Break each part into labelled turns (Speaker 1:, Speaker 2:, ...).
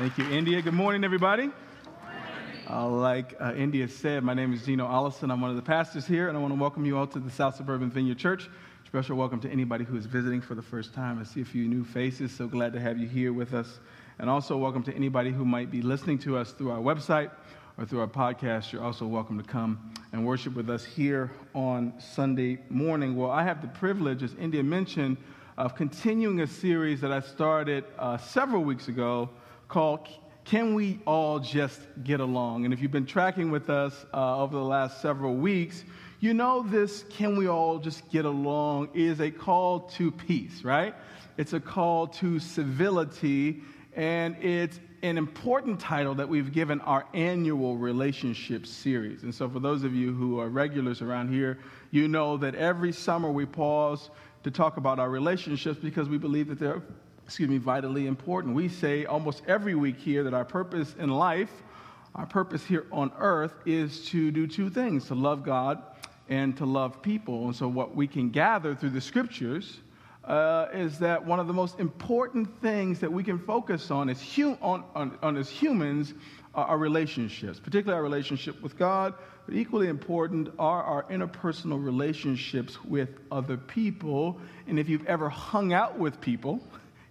Speaker 1: Thank you, India. Good morning, everybody. Uh, like uh, India said, my name is Gino Allison. I'm one of the pastors here, and I want to welcome you all to the South Suburban Vineyard Church. Special welcome to anybody who is visiting for the first time. I see a few new faces, so glad to have you here with us. And also, welcome to anybody who might be listening to us through our website or through our podcast. You're also welcome to come and worship with us here on Sunday morning. Well, I have the privilege, as India mentioned, of continuing a series that I started uh, several weeks ago called Can We All Just Get Along? And if you've been tracking with us uh, over the last several weeks, you know this Can We All Just Get Along is a call to peace, right? It's a call to civility, and it's an important title that we've given our annual relationship series. And so, for those of you who are regulars around here, you know that every summer we pause to talk about our relationships because we believe that they're excuse me, vitally important. We say almost every week here that our purpose in life, our purpose here on earth, is to do two things to love God and to love people. And so, what we can gather through the scriptures uh, is that one of the most important things that we can focus on as, on, on, on as humans are our relationships, particularly our relationship with God, but equally important are our interpersonal relationships with other people. And if you've ever hung out with people,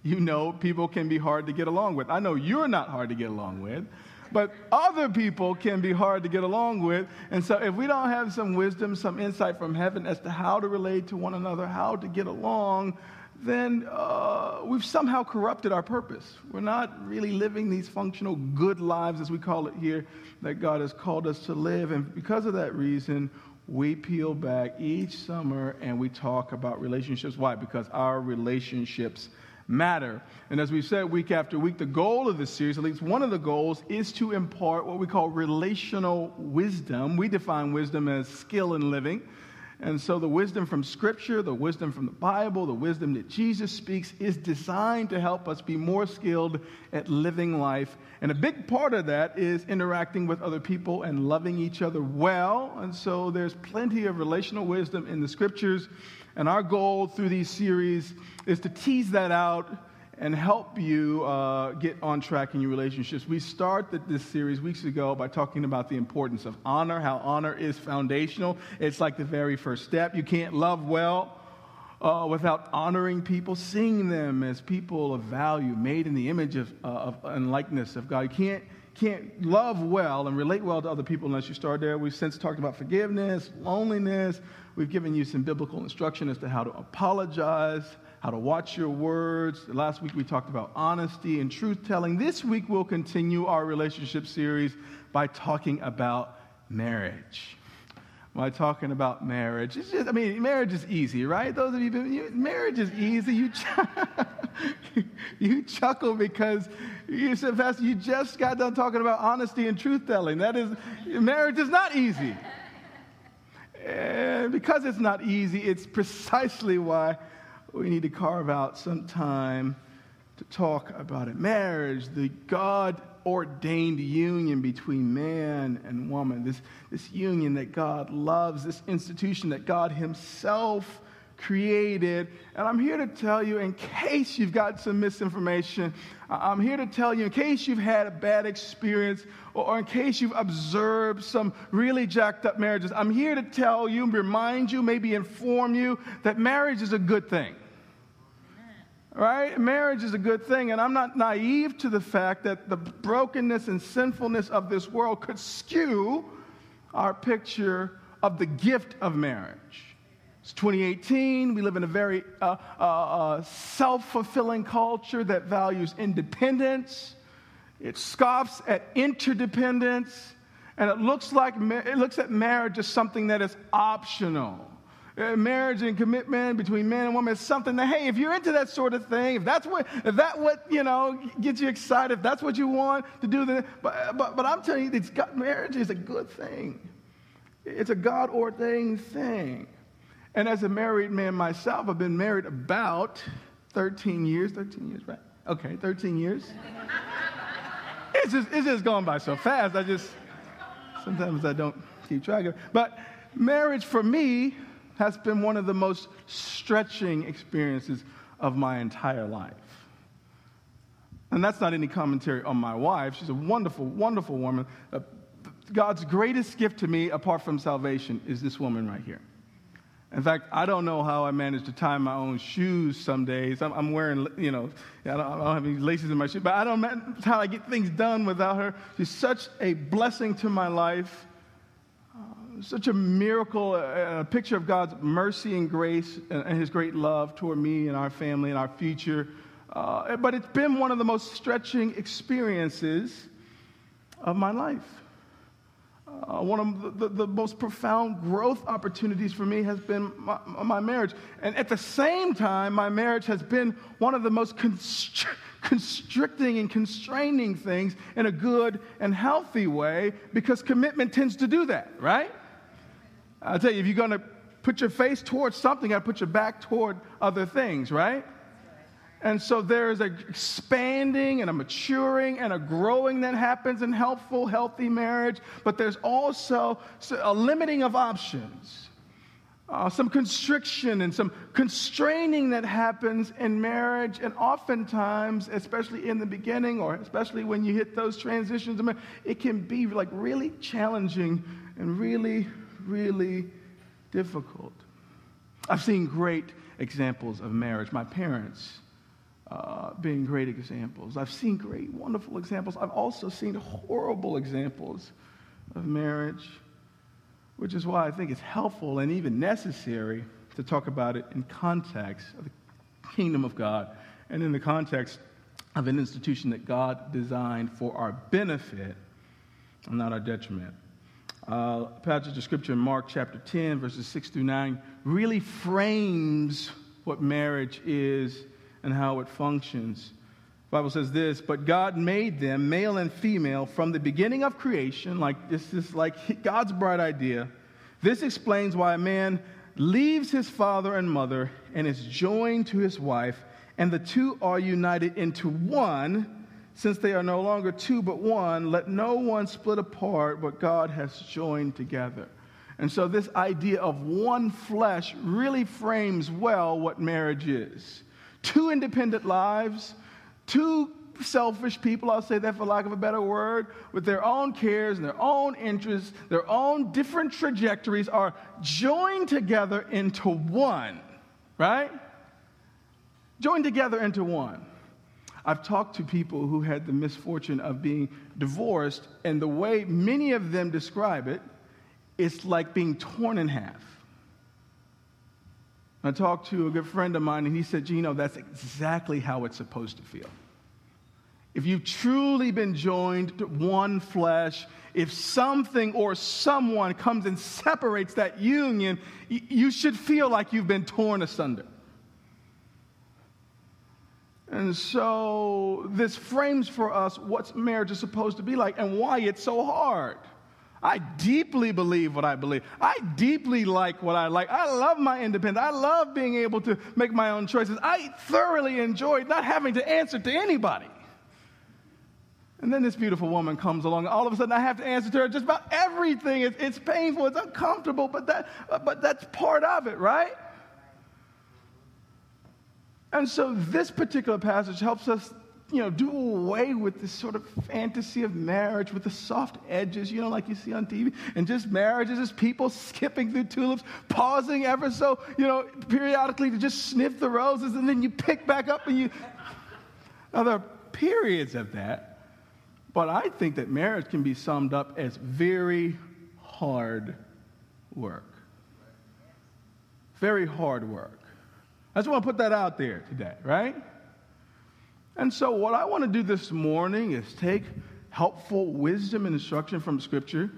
Speaker 1: you know people can be hard to get along with. I know you're not hard to get along with, but other people can be hard to get along with. And so, if we don't have some wisdom, some insight from heaven as to how to relate to one another, how to get along, then uh, we've somehow corrupted our purpose. We're not really living these functional good lives, as we call it here, that God has called us to live. And because of that reason, we peel back each summer and we talk about relationships. Why? Because our relationships matter. And as we've said week after week, the goal of this series, at least one of the goals, is to impart what we call relational wisdom. We define wisdom as skill in living. And so the wisdom from Scripture, the wisdom from the Bible, the wisdom that Jesus speaks is designed to help us be more skilled at living life. And a big part of that is interacting with other people and loving each other well. And so there's plenty of relational wisdom in the Scriptures. And our goal through these series is to tease that out and help you uh, get on track in your relationships. We started this series weeks ago by talking about the importance of honor, how honor is foundational. It's like the very first step. You can't love well uh, without honoring people, seeing them as people of value, made in the image of, uh, of and likeness of God. You can't can't love well and relate well to other people unless you start there. We've since talked about forgiveness, loneliness. We've given you some biblical instruction as to how to apologize how to watch your words. Last week we talked about honesty and truth telling. This week we'll continue our relationship series by talking about marriage. By talking about marriage, it's just, I mean, marriage is easy, right? Those of you, been, you marriage is easy. You, ch- you chuckle because you said, Pastor, you just got done talking about honesty and truth telling. That is, marriage is not easy. And because it's not easy, it's precisely why we need to carve out some time to talk about it. Marriage, the God ordained union between man and woman, this, this union that God loves, this institution that God Himself created. And I'm here to tell you, in case you've got some misinformation, I'm here to tell you, in case you've had a bad experience or in case you've observed some really jacked up marriages, I'm here to tell you, remind you, maybe inform you that marriage is a good thing. Right? Marriage is a good thing, and I'm not naive to the fact that the brokenness and sinfulness of this world could skew our picture of the gift of marriage. It's 2018. We live in a very uh, uh, uh, self fulfilling culture that values independence. It scoffs at interdependence. And it looks like it looks at marriage as something that is optional. Uh, marriage and commitment between man and woman is something that, hey, if you're into that sort of thing, if that's what, if that what, you know, gets you excited, if that's what you want to do, then, but, but, but I'm telling you, it's got, marriage is a good thing. It's a God ordained thing. And as a married man myself, I've been married about 13 years. 13 years, right? Okay, 13 years. it's, just, it's just going by so fast. I just, sometimes I don't keep track of it. But marriage for me has been one of the most stretching experiences of my entire life. And that's not any commentary on my wife. She's a wonderful, wonderful woman. Uh, God's greatest gift to me, apart from salvation, is this woman right here. In fact, I don't know how I manage to tie my own shoes some days. I'm, I'm wearing, you know, I don't, I don't, have any laces in my shoes, but I don't know how I get things done without her. She's such a blessing to my life, uh, such a miracle, a, a, picture of God's mercy and grace and, and, His great love toward me and our family and our future. Uh, but it's been one of the most stretching experiences of my life. Uh, one of the, the, the, most profound growth opportunities for me has been my, my, marriage. And at the same time, my marriage has been one of the most constri- constricting and constraining things in a good and healthy way because commitment tends to do that, right? I'll tell you, if you're going to put your face towards something, you got to put your back toward other things, right? And so there's an expanding and a maturing and a growing that happens in helpful, healthy marriage, but there's also a limiting of options, uh, some constriction and some constraining that happens in marriage. And oftentimes, especially in the beginning or especially when you hit those transitions, it can be like really challenging and really, really difficult. I've seen great examples of marriage. My parents uh, being great examples. I've seen great, wonderful examples. I've also seen horrible examples of marriage, which is why I think it's helpful and even necessary to talk about it in context of the kingdom of God and in the context of an institution that God designed for our benefit and not our detriment. Uh, passage of scripture in Mark chapter 10, verses 6 through 9, really frames what marriage is and how it functions. The Bible says this, but God made them male and female from the beginning of creation, like this is like God's bright idea. This explains why a man leaves his father and mother and is joined to his wife, and the two are united into one. Since they are no longer two but one, let no one split apart what God has joined together. And so, this idea of one flesh really frames well what marriage is two independent lives, two selfish people, I'll say that for lack of a better word, with their own cares and their own interests, their own different trajectories, are joined together into one, right? Joined together into one. I've talked to people who had the misfortune of being divorced, and the way many of them describe it, it's like being torn in half. I talked to a good friend of mine, and he said, Gino, that's exactly how it's supposed to feel. If you've truly been joined to one flesh, if something or someone comes and separates that union, you should feel like you've been torn asunder. And so, this frames for us what marriage is supposed to be like and why it's so hard. I deeply believe what I believe. I deeply like what I like. I love my independence. I love being able to make my own choices. I thoroughly enjoy not having to answer to anybody. And then this beautiful woman comes along. All of a sudden, I have to answer to her just about everything. It's, it's painful. It's uncomfortable, but, that, but that's part of it, right? And so, this particular passage helps us you know, do away with this sort of fantasy of marriage with the soft edges, you know, like you see on TV, and just marriages as people skipping through tulips, pausing ever so, you know, periodically to just sniff the roses, and then you pick back up and you. Now, there are periods of that, but I think that marriage can be summed up as very hard work. Very hard work. I just want to put that out there today, right? And so, what I want to do this morning is take helpful wisdom and instruction from Scripture,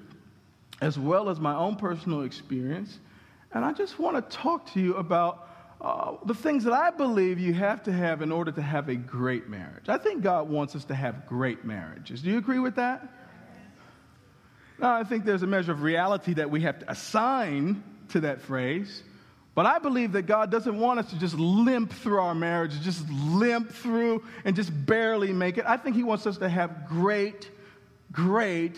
Speaker 1: as well as my own personal experience. And I just want to talk to you about uh, the things that I believe you have to have in order to have a great marriage. I think God wants us to have great marriages. Do you agree with that? I think there's a measure of reality that we have to assign to that phrase. But I believe that God doesn't want us to just limp through our marriage, just limp through and just barely make it. I think He wants us to have great, great,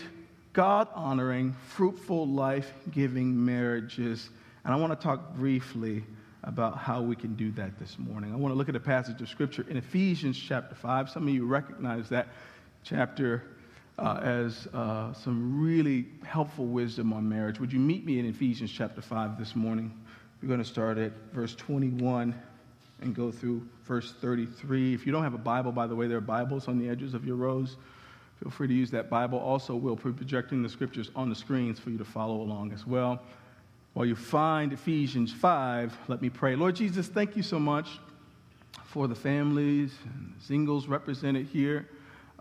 Speaker 1: God honoring, fruitful, life giving marriages. And I want to talk briefly about how we can do that this morning. I want to look at a passage of Scripture in Ephesians chapter 5. Some of you recognize that chapter uh, as uh, some really helpful wisdom on marriage. Would you meet me in Ephesians chapter 5 this morning? We're going to start at verse 21 and go through verse 33. If you don't have a Bible, by the way, there are Bibles on the edges of your rows. Feel free to use that Bible. Also, we'll be projecting the scriptures on the screens for you to follow along as well. While you find Ephesians 5, let me pray. Lord Jesus, thank you so much for the families and singles represented here.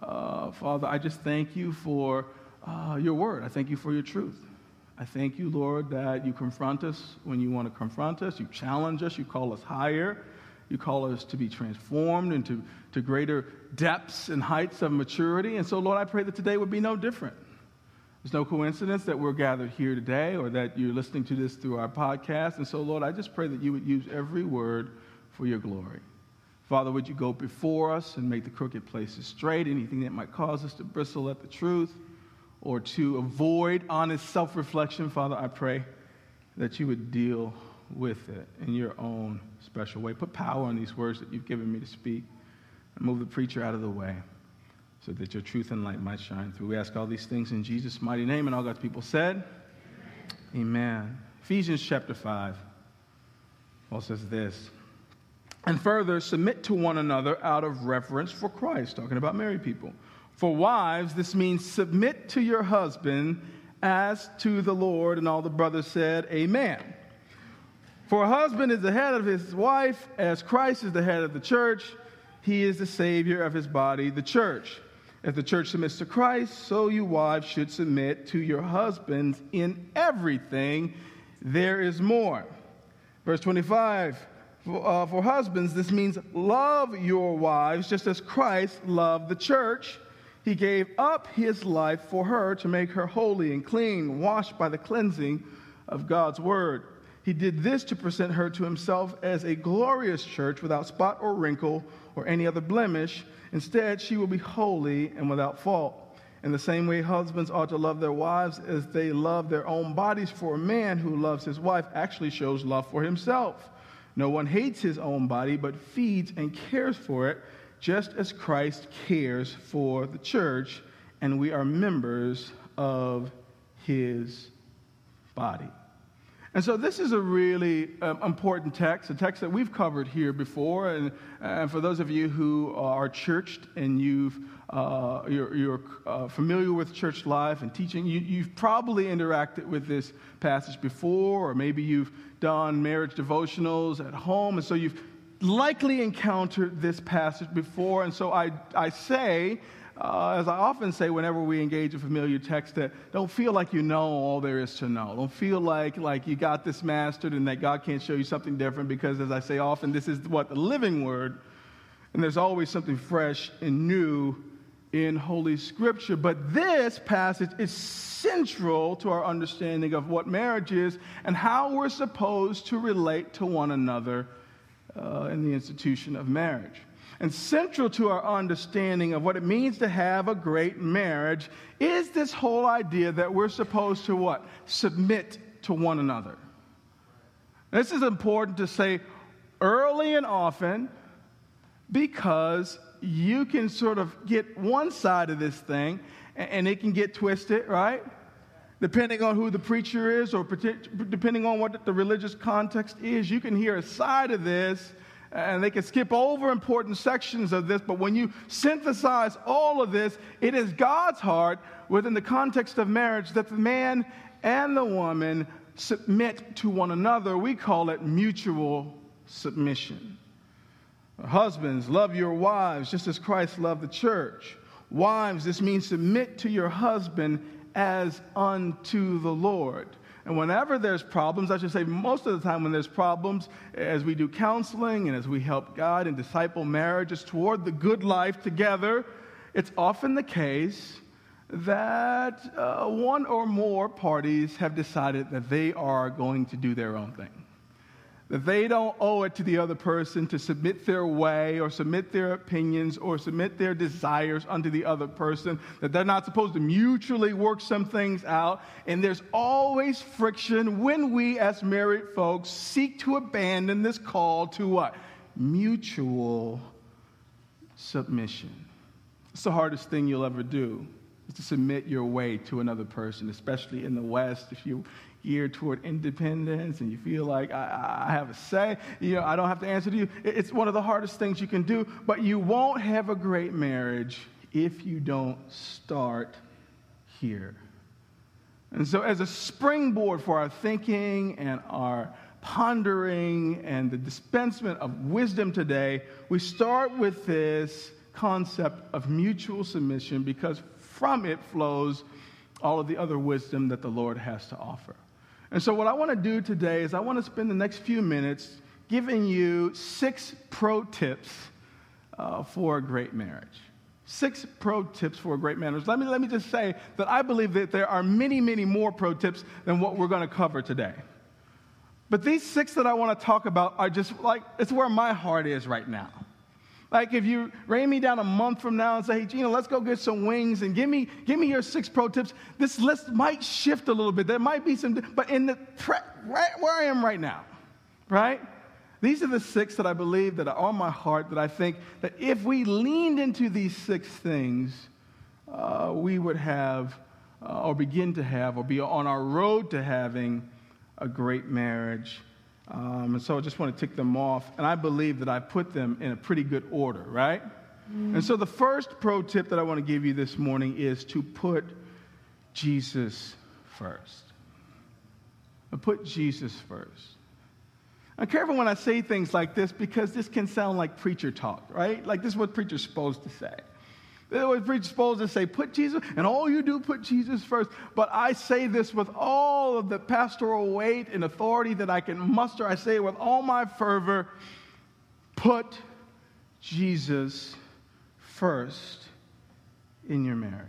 Speaker 1: Uh, Father, I just thank you for uh, your word. I thank you for your truth. I thank you, Lord, that you confront us when you want to confront us. You challenge us. You call us higher. You call us to be transformed into to greater depths and heights of maturity. And so, Lord, I pray that today would be no different. There's no coincidence that we're gathered here today or that you're listening to this through our podcast. And so, Lord, I just pray that you would use every word for your glory. Father, would you go before us and make the crooked places straight? Anything that might cause us to bristle at the truth or to avoid honest self reflection, Father, I pray that you would deal with it in your own special way. Put power on these words that you've given me to speak and move the preacher out of the way so that your truth and light might shine through. We ask all these things in Jesus' mighty name, and all God's people said, Amen. Amen. Ephesians chapter 5. Paul says this. And further, submit to one another out of reverence for Christ, talking about married people. For wives, this means submit to your husband as to the Lord. And all the brothers said, Amen. For a husband is the head of his wife, as Christ is the head of the church. He is the Savior of his body, the church. If the church submits to Christ, so you wives should submit to your husbands in everything. There is more. Verse 25 for, uh, for husbands, this means love your wives just as Christ loved the church. He gave up his life for her to make her holy and clean, washed by the cleansing of God's word. He did this to present her to himself as a glorious church without spot or wrinkle or any other blemish Instead, she will be holy and without fault. In the same way, husbands ought to love their wives as they love their own bodies, for a man who loves his wife actually shows love for himself. No one hates his own body, but feeds and cares for it, just as Christ cares for the church, and we are members of his body. And so this is a really um, important text, a text that we've covered here before. And, and for those of you who are churched and you've, uh, you're, you're uh, familiar with church life and teaching, you, you've probably interacted with this passage before, or maybe you've done marriage devotionals at home. And so you've likely encountered this passage before. And so I, I say, uh, as I often say whenever we engage a familiar text, that don't feel like you know all there is to know. Don't feel like, like you got this mastered and that God can't show you something different because, as I say often, this is what the living word, and there's always something fresh and new in Holy Scripture. But this passage is central to our understanding of what marriage is and how we're supposed to relate to one another uh, in the institution of marriage. And central to our understanding of what it means to have a great marriage is this whole idea that we're supposed to what? Submit to one another. This is important to say early and often because you can sort of get one side of this thing and it can get twisted, right? Depending on who the preacher is or depending on what the religious context is, you can hear a side of this and they can skip over important sections of this, but when you synthesize all of this, it is God's heart within the context of marriage that the man and the woman submit to one another. We call it mutual submission. Husbands, love your wives just as Christ loved the church. Wives, this means submit to your husband as unto the Lord. And whenever there's problems, I should say most of the time when there's problems, as we do counseling and as we help God and disciple marriages toward the good life together, it's often the case that uh, one or more parties have decided that they are going to do their own thing. That they don't owe it to the other person to submit their way or submit their opinions or submit their desires unto the other person, that they're not supposed to mutually work some things out. And there's always friction when we, as married folks, seek to abandon this call to what? Mutual submission. It's the hardest thing you'll ever do is to submit your way to another person, especially in the West. If you geared toward independence and you feel like I, I, have a say, you know, I don't have to answer to you. It's one of the hardest things you can do, but you won't have a great marriage if you don't start here. And so, as a springboard for our thinking and our pondering and the dispensement of wisdom today, we start with this concept of mutual submission because from it flows all of the other wisdom that the Lord has to offer. And so, what I want to do today is I want to spend the next few minutes giving you six pro tips uh, for a great marriage. Six pro tips for a great marriage. Let me, let me just say that I believe that there are many, many more pro tips than what we're going to cover today. But these six that I want to talk about are just like, it's where my heart is right now. Like if you rain me down a month from now and say, hey, Gino, let's go get some wings and give me, give me your six pro tips, this list might shift a little bit. There might be some, but in the, right where I am right now, right? These are the six that I believe that are on my heart that I think that if we leaned into these six things, uh, we would have, uh, or begin to have, or be on our road to having a great marriage um, and so I just want to tick them off. And I believe that I put them in a pretty good order, right? Mm. And so the first pro tip that I want to give you this morning is to put Jesus first. put Jesus first. I'm careful when I say things like this because this can sound like preacher talk, right? Like this is what preacher's supposed to say. They was supposed to say, put Jesus, and all you do, put Jesus first. But I say this with all of the pastoral weight and authority that I can muster. I say it with all my fervor put Jesus first in your marriage.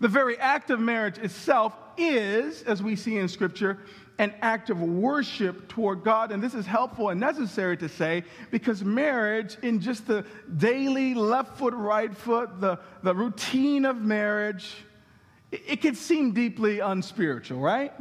Speaker 1: The very act of marriage itself is, as we see in Scripture, an act of worship toward God. And this is helpful and necessary to say because marriage, in just the daily left foot, right foot, the, the routine of marriage, it, it can seem deeply unspiritual, right?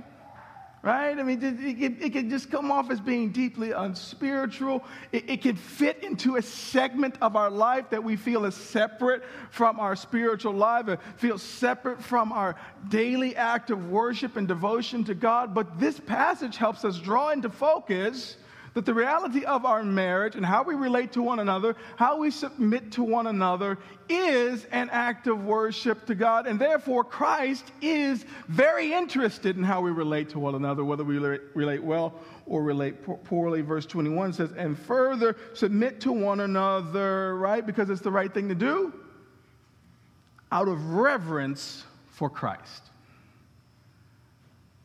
Speaker 1: Right? I mean, it, it, it can just come off as being deeply unspiritual. It, it can fit into a segment of our life that we feel is separate from our spiritual life, it feels separate from our daily act of worship and devotion to God. But this passage helps us draw into focus that the reality of our marriage and how we relate to one another, how we submit to one another, is an act of worship to God. And therefore, Christ is very interested in how we relate to one another, whether we relate well or relate poorly. Verse 21 says, and further submit to one another, right? Because it's the right thing to do out of reverence for Christ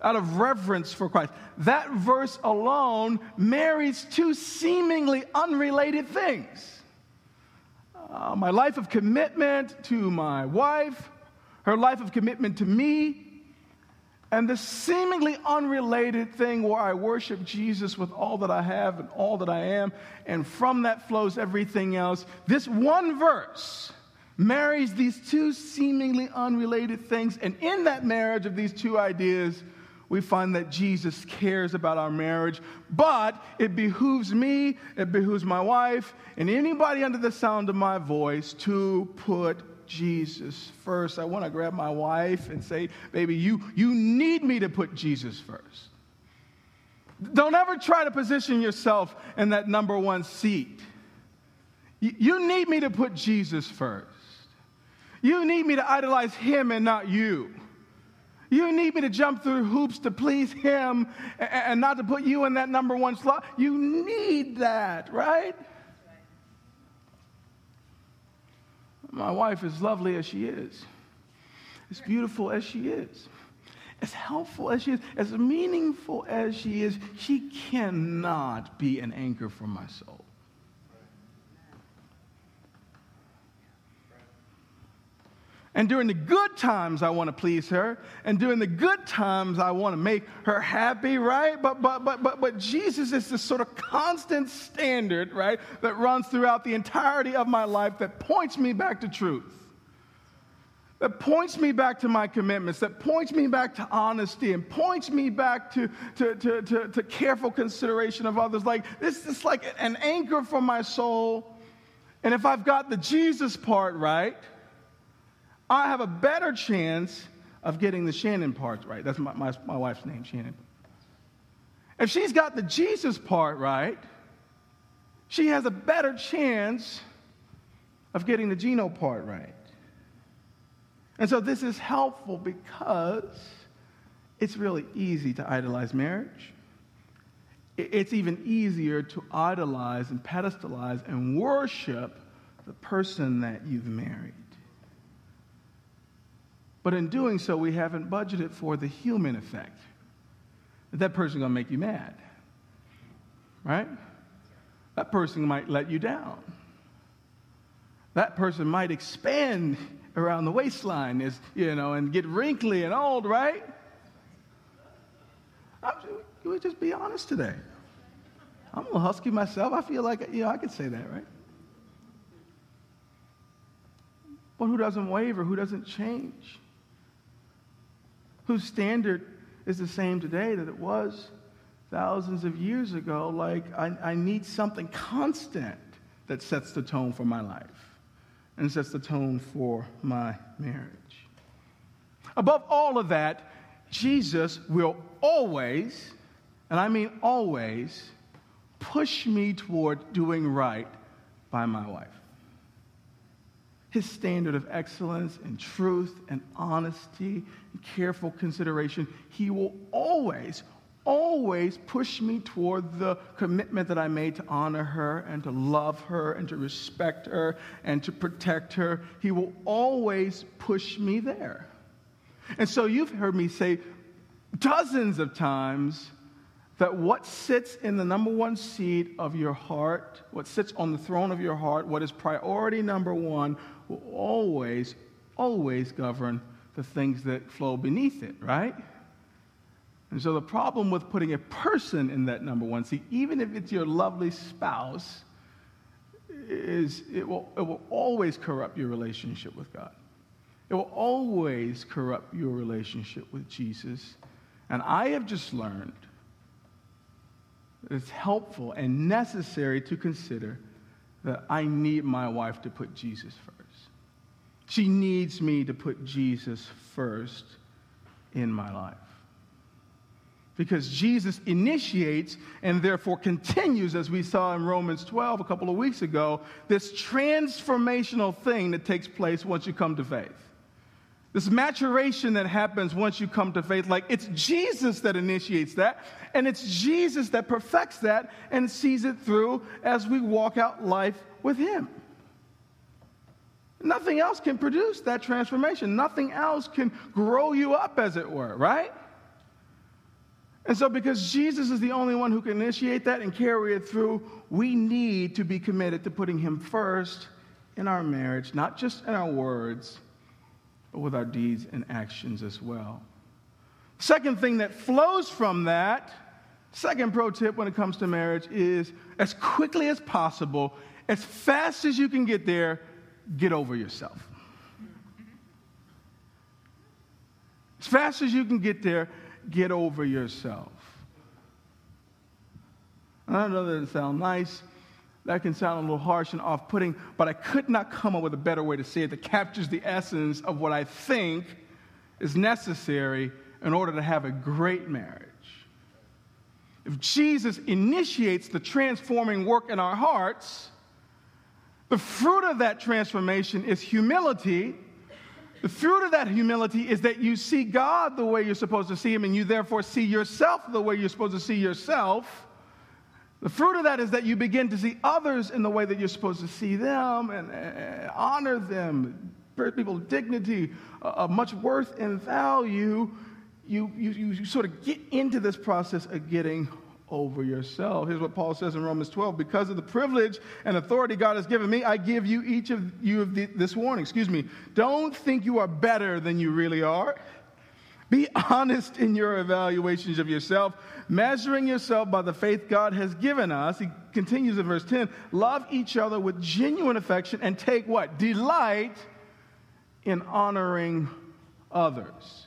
Speaker 1: out of reverence for Christ. That verse alone marries two seemingly unrelated things uh, my life of commitment to my wife, her life of commitment to me, and the seemingly unrelated thing where I worship Jesus with all that I have and all that I am, and from that flows everything else. This one verse marries these two seemingly unrelated things, and in that marriage of these two ideas, we find that Jesus cares about our marriage, but it behooves me, it behooves my wife, and anybody under the sound of my voice to put Jesus first. I want to grab my wife and say, baby, you, you need me to put Jesus first. Don't ever try to position yourself in that number one seat. You need me to put Jesus first. You need me to idolize him and not you. You need me to jump through hoops to please Him and not to put you in that number one slot. You need that, right? My wife, as lovely as she is, as beautiful as she is, as helpful as she is, as meaningful as she is, she cannot be an anchor for my soul. And during the good times, I want to please her. And during the good times, I want to make her happy, right? But, but, but, but, but Jesus is this sort of constant standard, right, that runs throughout the entirety of my life that points me back to truth. That points me back to my commitments, that points me back to honesty, and points me back to, to, to, to, to careful consideration of others. Like, this is like an anchor for my soul. And if I've got the Jesus part right, I have a better chance of getting the Shannon part right. That's my, my, my wife's name, Shannon. If she's got the Jesus part right, she has a better chance of getting the Gino part right. And so this is helpful because it's really easy to idolize marriage. It's even easier to idolize and pedestalize and worship the person that you've married. But in doing so, we haven't budgeted for the human effect. That person's to make you mad, right? That person might let you down. That person might expand around the waistline, is, you know, and get wrinkly and old, right? I'm, we just be honest today? I'm a little husky myself. I feel like, you know, I could say that, right? But who doesn't waver? Who doesn't change? Whose standard is the same today that it was thousands of years ago. Like, I, I need something constant that sets the tone for my life and sets the tone for my marriage. Above all of that, Jesus will always, and I mean always, push me toward doing right by my wife his standard of excellence and truth and honesty and careful consideration, he will always, always push me toward the commitment that I made to honor her and to love her and to respect her and to protect her. He will always push me there. And so you've heard me say dozens of times that what sits in the number one seat of your heart, what sits on the throne of your heart, what is priority number one, will always, always govern the things that flow beneath it, right? And so the problem with putting a person in that number one seat, even if it's your lovely spouse, is it will, it will always corrupt your relationship with God. It will always corrupt your relationship with Jesus. And I have just learned that it's helpful and necessary to consider that I need my wife to put Jesus first. She needs me to put Jesus first in my life. Because Jesus initiates and therefore continues, as we saw in Romans 12 a couple of weeks ago, this transformational thing that takes place once you come to faith. This maturation that happens once you come to faith, like it's Jesus that initiates that, and it's Jesus that perfects that and sees it through as we walk out life with Him. Nothing else can produce that transformation. Nothing else can grow you up, as it were, right? And so, because Jesus is the only one who can initiate that and carry it through, we need to be committed to putting Him first in our marriage, not just in our words, but with our deeds and actions as well. Second thing that flows from that, second pro tip when it comes to marriage, is as quickly as possible, as fast as you can get there, get over yourself. As fast as you can get there, get over yourself. I know that doesn't sound nice. That can sound a little harsh and off putting, but I could not come up with a better way to say it that captures the essence of what I think is necessary in order to have a great marriage. If Jesus initiates the transforming work in our hearts, the fruit of that transformation is humility. The fruit of that humility is that you see God the way you're supposed to see Him, and you therefore see yourself the way you're supposed to see yourself. The fruit of that is that you begin to see others in the way that you're supposed to see them and, and honor them, people dignity, of much worth and value. You, you, you sort of get into this process of getting over yourself. Here's what Paul says in Romans 12 Because of the privilege and authority God has given me, I give you each of you of the, this warning. Excuse me. Don't think you are better than you really are. Be honest in your evaluations of yourself, measuring yourself by the faith God has given us. He continues in verse 10 love each other with genuine affection and take what? Delight in honoring others.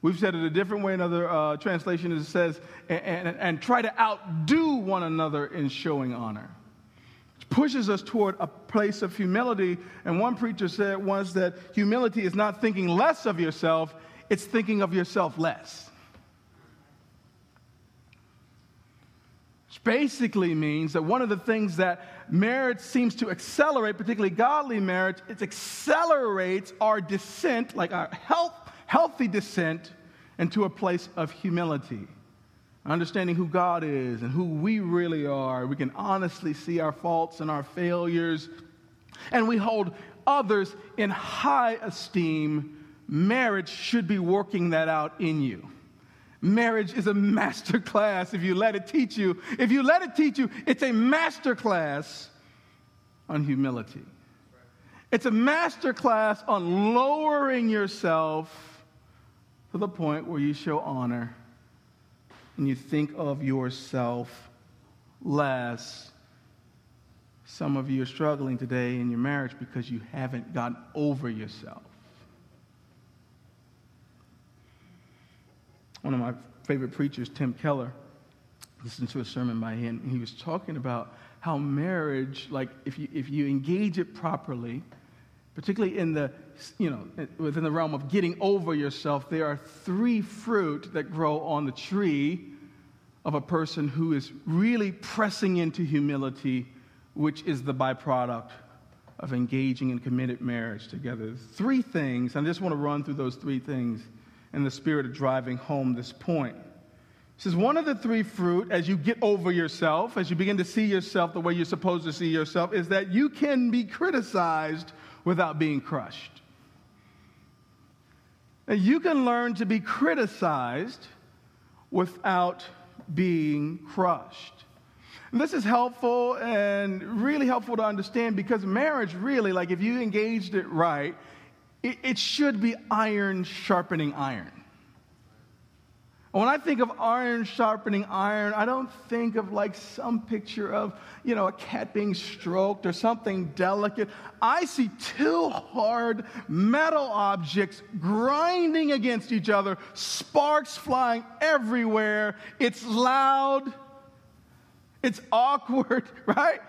Speaker 1: We've said it a different way in other uh, translations. It says, and, and, and try to outdo one another in showing honor. It pushes us toward a place of humility. And one preacher said once that humility is not thinking less of yourself, it's thinking of yourself less. Which basically means that one of the things that marriage seems to accelerate, particularly godly marriage, it accelerates our descent, like our health healthy descent into a place of humility. Understanding who God is and who we really are. We can honestly see our faults and our failures, and we hold others in high esteem. Marriage should be working that out in you. Marriage is a master class if you let it teach you. If you let it teach you, it's a master class on humility. It's a master class on lowering yourself to the point where you show honor and you think of yourself less. Some of you are struggling today in your marriage because you haven't gotten over yourself. One of my favorite preachers, Tim Keller, listened to a sermon by him, and he was talking about how marriage, like if you, if you engage it properly, particularly in the, you know, within the realm of getting over yourself, there are three fruit that grow on the tree of a person who is really pressing into humility, which is the byproduct of engaging in committed marriage together. Three things, I just want to run through those three things in the spirit of driving home this point. It says one of the three fruit, as you get over yourself, as you begin to see yourself the way you're supposed to see yourself, is that you can be criticized without being crushed. Now, you can learn to be criticized without being crushed. And this is helpful and really helpful to understand because marriage, really, like if you engaged it right, it, it should be iron sharpening iron. When I think of iron sharpening iron, I don't think of like some picture of, you know, a cat being stroked or something delicate. I see two hard metal objects grinding against each other, sparks flying everywhere. It's loud, it's awkward, right?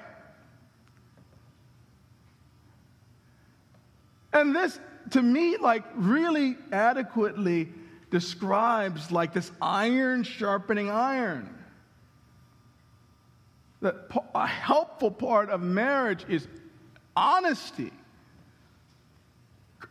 Speaker 1: And this, to me, like really adequately describes like this iron sharpening iron. That a helpful part of marriage is honesty,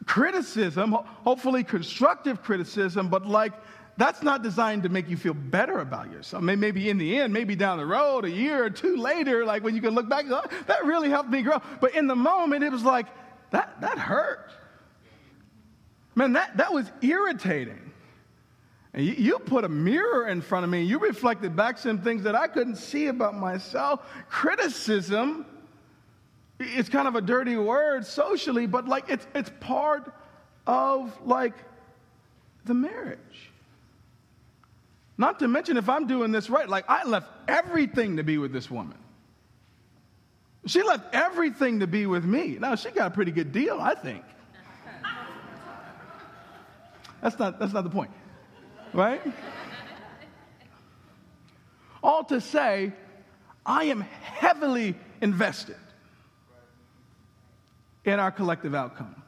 Speaker 1: criticism, hopefully constructive criticism, but like that's not designed to make you feel better about yourself. Maybe in the end, maybe down the road, a year or two later, like when you can look back, oh, that really helped me grow. But in the moment, it was like, that, that hurt. Man, that, that was irritating. And you, you, put a mirror in front of me, you reflected back some things that I couldn't see about myself. Criticism, it's kind of a dirty word socially, but like it's, it's part of like the marriage. Not to mention, if I'm doing this right, like I left everything to be with this woman. She left everything to be with me. Now, she got a pretty good deal, I think. That's not, that's not the point right? All to say, I am heavily invested in our collective outcome.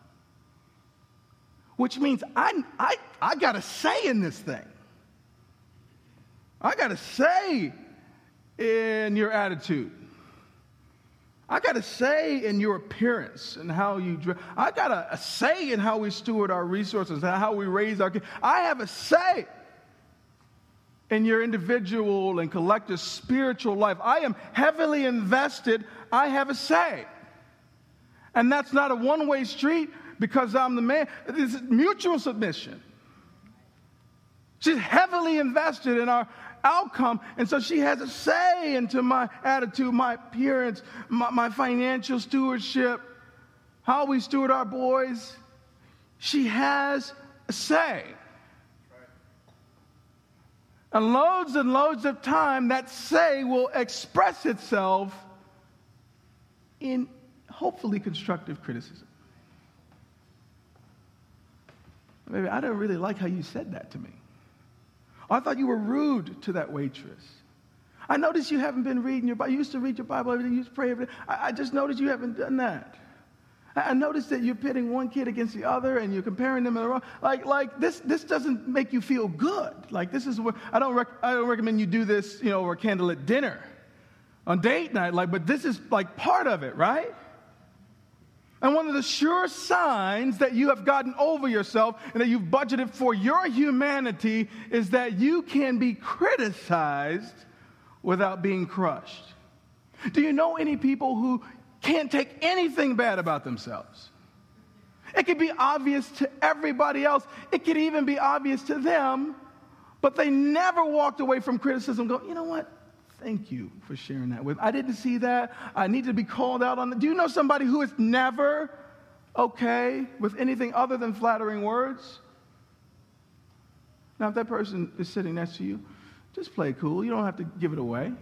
Speaker 1: Which means I, I, I got a say in this thing. I got a say in your attitude. I got a say in your appearance and how you dress. I got a, a, say in how we steward our resources, and how we raise our kids. I have a say in your individual and collective spiritual life. I am heavily invested. I have a say. And that's not a one way street because I'm the man. It's mutual submission. She's heavily invested in our outcome. And so she has a say into my attitude, my appearance, my, my financial stewardship, how we steward our boys. She has a say. And loads and loads of time, that say will express itself in hopefully constructive criticism. Maybe I don't really like how you said that to me. I thought you were rude to that waitress. I noticed you haven't been reading your Bible. You used to read your Bible every day, you used to pray every day. I, I just noticed you haven't done that. I, I noticed that you're pitting one kid against the other and you're comparing them in the wrong. Like, like this, this doesn't make you feel good. Like this is what I don't, rec- I don't recommend you do this, you know, over candlelit dinner on date night. Like, but this is like part of it, right? And one of the sure signs that you have gotten over yourself and that you've budgeted for your humanity is that you can be criticized without being crushed. Do you know any people who can't take anything bad about themselves? It could be obvious to everybody else, it could even be obvious to them, but they never walked away from criticism go, you know what? Thank you for sharing that with. I didn't see that. I need to be called out on that. Do you know somebody who is never okay with anything other than flattering words? Now, if that person is sitting next to you, just play cool. You don't have to give it away.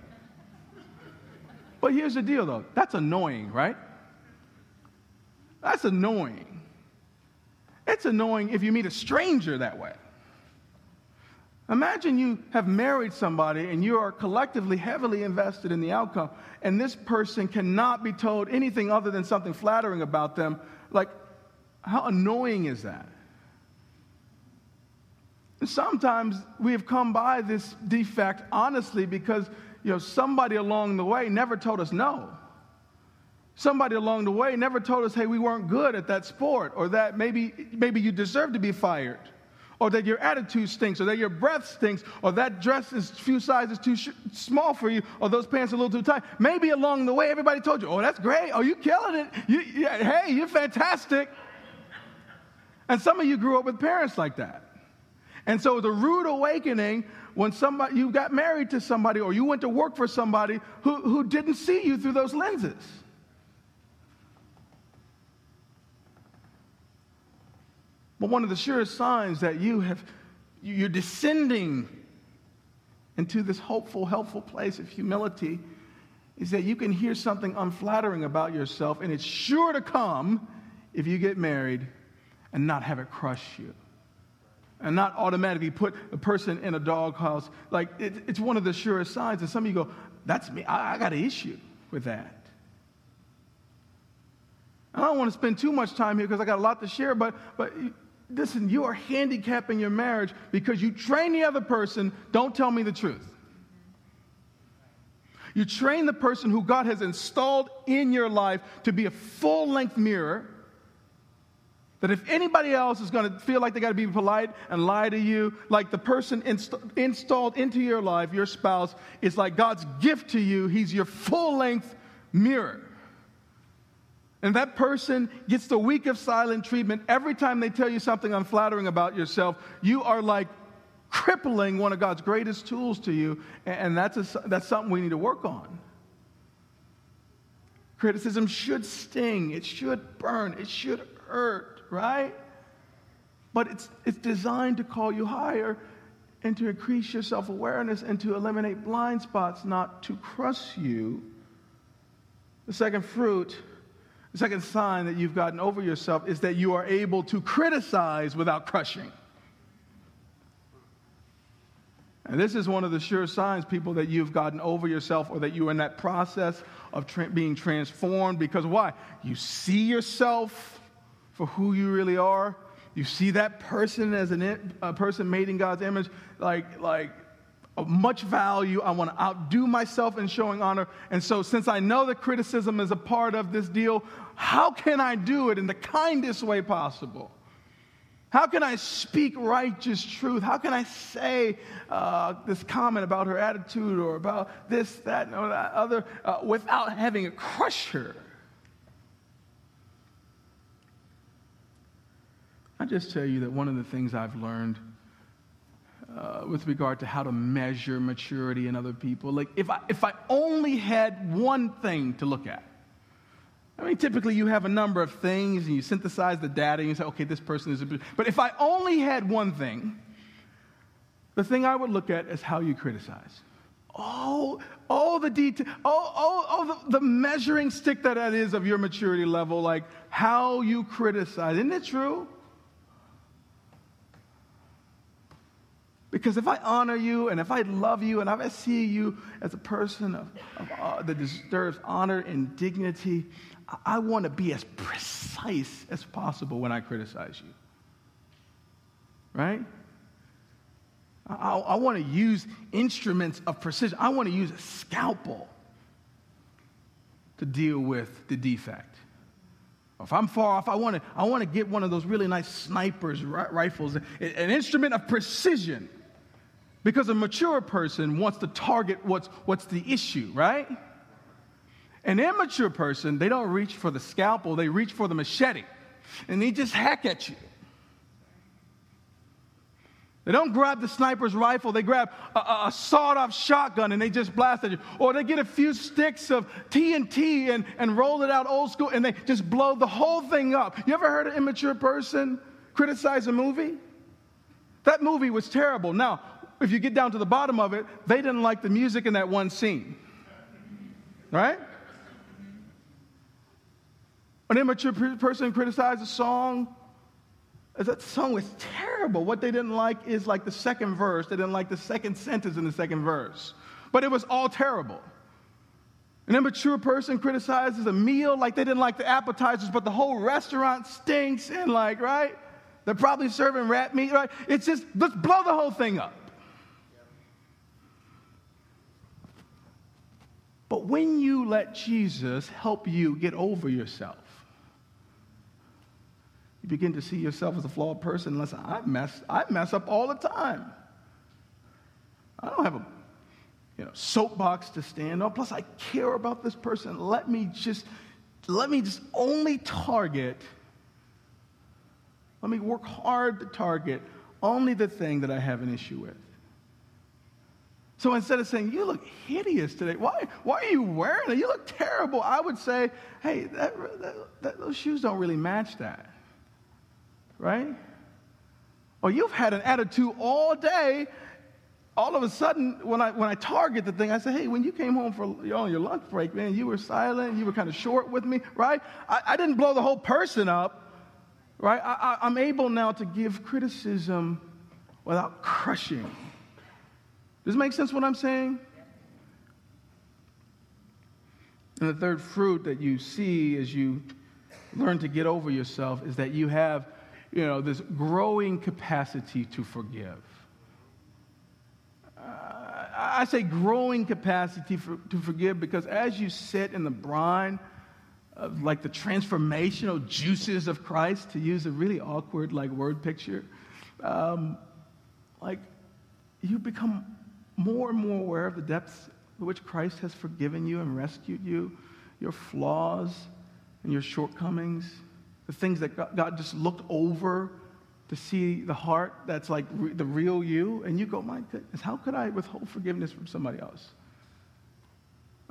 Speaker 1: But here's the deal, though that's annoying, right? That's annoying. It's annoying if you meet a stranger that way. Imagine you have married somebody and you are collectively heavily invested in the outcome, and this person cannot be told anything other than something flattering about them. Like, how annoying is that? Sometimes we have come by this defect honestly because you know somebody along the way never told us no. Somebody along the way never told us, hey, we weren't good at that sport, or that maybe, maybe you deserve to be fired or that your attitude stinks, or that your breath stinks, or that dress is a few sizes too sh- small for you, or those pants are a little too tight. Maybe along the way, everybody told you, oh, that's great. Oh, you're killing it. You, yeah, hey, you're fantastic. And some of you grew up with parents like that. And so the rude awakening when somebody you got married to somebody or you went to work for somebody who, who didn't see you through those lenses. But one of the surest signs that you have, you're descending into this hopeful, helpful place of humility is that you can hear something unflattering about yourself, and it's sure to come if you get married and not have it crush you. And not automatically put a person in a doghouse. Like, it, it's one of the surest signs. And some of you go, That's me. I, I got an issue with that. I don't want to spend too much time here because I got a lot to share, but, but listen, you are handicapping your marriage because you train the other person, don't tell me the truth. You train the person who God has installed in your life to be a full length mirror. That if anybody else is going to feel like they got to be polite and lie to you, like the person inst- installed into your life, your spouse, is like God's gift to you. He's your full length mirror. And that person gets the week of silent treatment every time they tell you something unflattering about yourself. You are like crippling one of God's greatest tools to you, and that's, a, that's something we need to work on. Criticism should sting, it should burn, it should hurt, right? But it's, it's designed to call you higher and to increase your self awareness and to eliminate blind spots, not to crush you. The second fruit the second sign that you've gotten over yourself is that you are able to criticize without crushing. And this is one of the sure signs, people, that you've gotten over yourself or that you're in that process of tra- being transformed. Because why? You see yourself for who you really are. You see that person as an, a person made in God's image, like, like much value. I want to outdo myself in showing honor. And so, since I know that criticism is a part of this deal, how can I do it in the kindest way possible? How can I speak righteous truth? How can I say uh, this comment about her attitude or about this, that, or that other uh, without having it crush her? I just tell you that one of the things I've learned uh, with regard to how to measure maturity in other people. Like, if I, if I only had one thing to look at, I mean, typically you have a number of things and you synthesize the data and you say, okay, this person is a. But if I only had one thing, the thing I would look at is how you criticize. All, all the detail, all, all, all the, the measuring stick that that is of your maturity level, like how you criticize. Isn't it true? Because if I honor you and if I love you and if I see you as a person of, of uh, that deserves honor and dignity, I, I want to be as precise as possible when I criticize you. Right? I, I want to use instruments of precision. I want to use a scalpel to deal with the defect. If I'm far off, I want to, I want to get one of those really nice snipers rifles, an instrument of precision because a mature person wants to target what's, what's the issue, right? An immature person, they don't reach for the scalpel, they reach for the machete. And they just hack at you. They don't grab the sniper's rifle, they grab a, a sawed off shotgun and they just blast at you. Or they get a few sticks of TNT and, and roll it out old school and they just blow the whole thing up. You ever heard an immature person criticize a movie? That movie was terrible. Now, if you get down to the bottom of it, they didn't like the music in that one scene. Right? An immature person criticized a song. That song was terrible. What they didn't like is like the second verse. They didn't like the second sentence in the second verse. But it was all terrible. An immature person criticizes a meal like they didn't like the appetizers, but the whole restaurant stinks and like, right? They're probably serving rat meat, right? It's just, let's blow the whole thing up. But when you let Jesus help you get over yourself, you begin to see yourself as a flawed person. Listen, I mess, I mess up all the time. I don't have a you know, soapbox to stand on. Plus, I care about this person. Let me just, let me just only target, let me work hard to target only the thing that I have an issue with. So instead of saying, You look hideous today, why, why are you wearing it? You look terrible. I would say, Hey, that, that, that, those shoes don't really match that. Right? Or you've had an attitude all day. All of a sudden, when I, when I target the thing, I say, Hey, when you came home for know, your lunch break, man, you were silent, you were kind of short with me, right? I, I didn't blow the whole person up, right? I, I, I'm able now to give criticism without crushing. Does it make sense what I'm saying? And the third fruit that you see as you learn to get over yourself is that you have, you know, this growing capacity to forgive. Uh, I say growing capacity for, to forgive because as you sit in the brine of like the transformational juices of Christ, to use a really awkward like word picture, um, like you become more and more aware of the depths to which Christ has forgiven you and rescued you, your flaws and your shortcomings, the things that God just looked over to see the heart that's like the real you, and you go, my goodness, how could I withhold forgiveness from somebody else?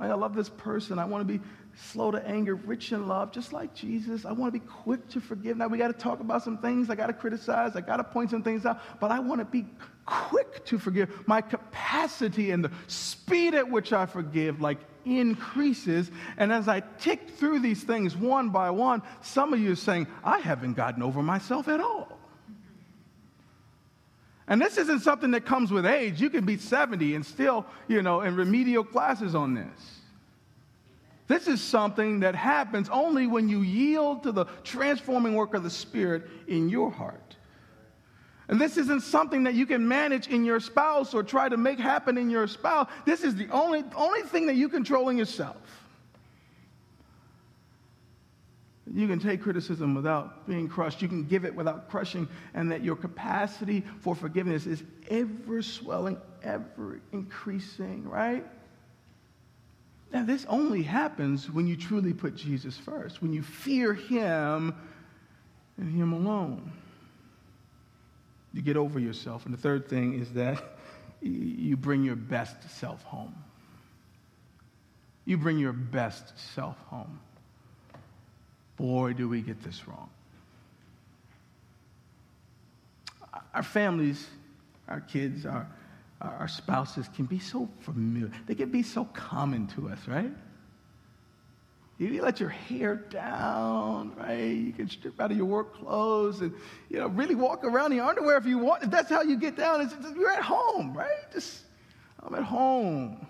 Speaker 1: I love this person. I want to be slow to anger, rich in love, just like Jesus. I want to be quick to forgive. Now, we got to talk about some things. I got to criticize. I got to point some things out. But I want to be quick to forgive. My capacity and the speed at which I forgive, like, increases. And as I tick through these things one by one, some of you are saying, I haven't gotten over myself at all. And this isn't something that comes with age. You can be 70 and still, you know, in remedial classes on this. This is something that happens only when you yield to the transforming work of the Spirit in your heart. And this isn't something that you can manage in your spouse or try to make happen in your spouse. This is the only, only thing that you control in yourself. You can take criticism without being crushed. You can give it without crushing, and that your capacity for forgiveness is ever swelling, ever increasing, right? Now, this only happens when you truly put Jesus first, when you fear Him and Him alone. You get over yourself. And the third thing is that you bring your best self home. You bring your best self home. Boy, do we get this wrong. Our families, our kids, our, our spouses can be so familiar. They can be so common to us, right? You let your hair down, right? You can strip out of your work clothes and, you know, really walk around in your underwear if you want. If that's how you get down, it's, you're at home, right? Just, I'm at home.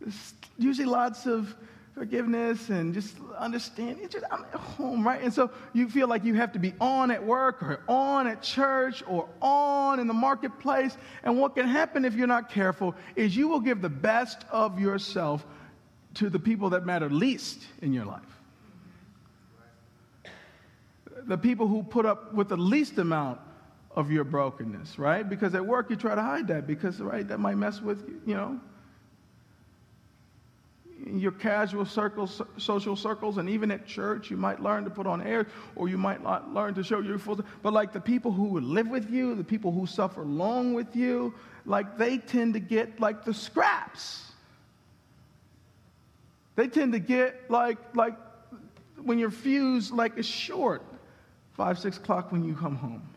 Speaker 1: There's usually lots of forgiveness and just understanding. Just, I'm at home, right? And so you feel like you have to be on at work or on at church or on in the marketplace. And what can happen if you're not careful is you will give the best of yourself to the people that matter least in your life. The people who put up with the least amount of your brokenness, right? Because at work you try to hide that because, right, that might mess with, you you know, your casual circles, social circles, and even at church, you might learn to put on airs, or you might not learn to show your full. But like the people who live with you, the people who suffer long with you, like they tend to get like the scraps. They tend to get like, like when your fuse like is short, five, six o'clock when you come home.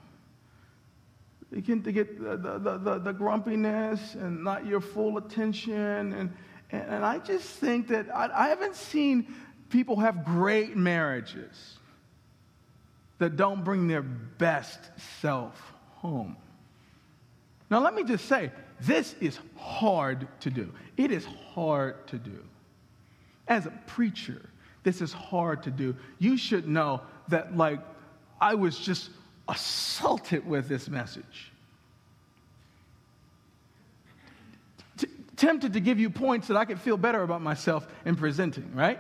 Speaker 1: They tend to get the, the, the, the grumpiness and not your full attention. And, and, and I just think that I, I haven't seen people have great marriages that don't bring their best self home. Now, let me just say, this is hard to do. It is hard to do. As a preacher, this is hard to do. You should know that, like, I was just assaulted with this message. Tempted to give you points that I could feel better about myself in presenting, right?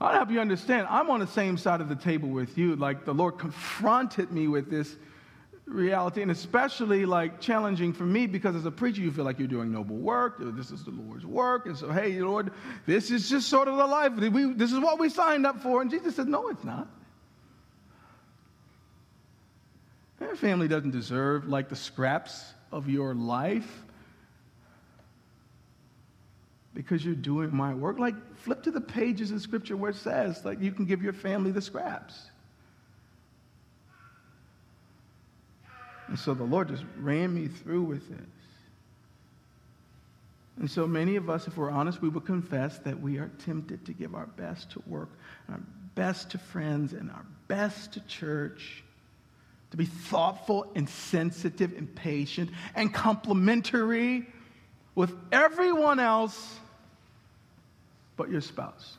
Speaker 1: I'll help you understand. I'm on the same side of the table with you. Like, the Lord confronted me with this reality, and especially like challenging for me because as a preacher, you feel like you're doing noble work. This is the Lord's work. And so, hey, Lord, this is just sort of the life. We, this is what we signed up for. And Jesus said, no, it's not. Your family doesn't deserve like the scraps of your life because you're doing my work. Like, flip to the pages of scripture where it says, like, you can give your family the scraps. And so the Lord just ran me through with this. And so many of us, if we're honest, we will confess that we are tempted to give our best to work, our best to friends, and our best to church, to be thoughtful and sensitive and patient and complimentary with everyone else but your spouse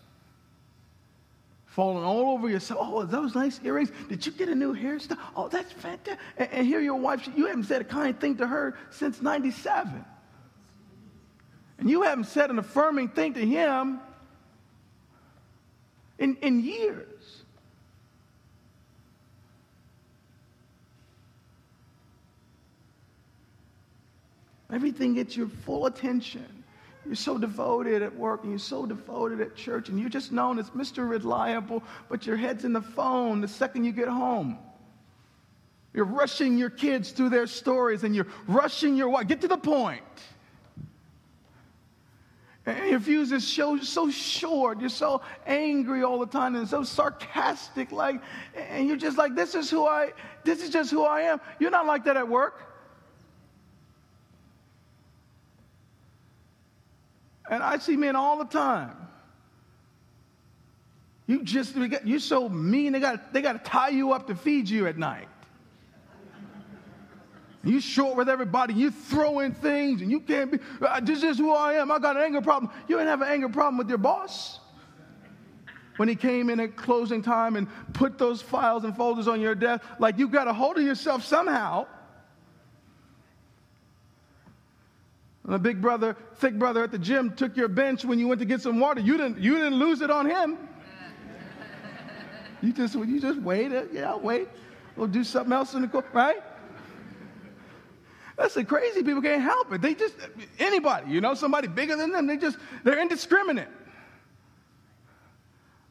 Speaker 1: falling all over yourself. Oh, those nice earrings. Did you get a new hairstyle? Oh, that's fantastic. And, and here your wife, you haven't said a kind thing to her since 97. And you haven't said an affirming thing to him in, in years. Everything gets your full attention. You're so devoted at work and you're so devoted at church and you're just known as Mr. Reliable, but your head's in the phone the second you get home. You're rushing your kids through their stories and you're rushing your wife. Get to the point. And your fuse is so, so short. You're so angry all the time and so sarcastic, like, and you're just like, this is who I, this is just who I am. You're not like that at work. And I see men all the time. You just, you're so mean, they got, they got to tie you up to feed you at night. You short with everybody, you throw in things, and you can't be, uh, this is who I am. I got an anger problem. You didn't have an anger problem with your boss. When he came in at closing time and put those files and folders on your desk, like you got a hold of yourself somehow. A big brother, thick brother at the gym took your bench when you went to get some water. You didn't, you didn't lose it on him. You just, you just wait. Uh, yeah, I'll wait. We'll do something else in the court, right? That's the crazy people can't help it. They just, anybody, you know, somebody bigger than them, they just, they're indiscriminate.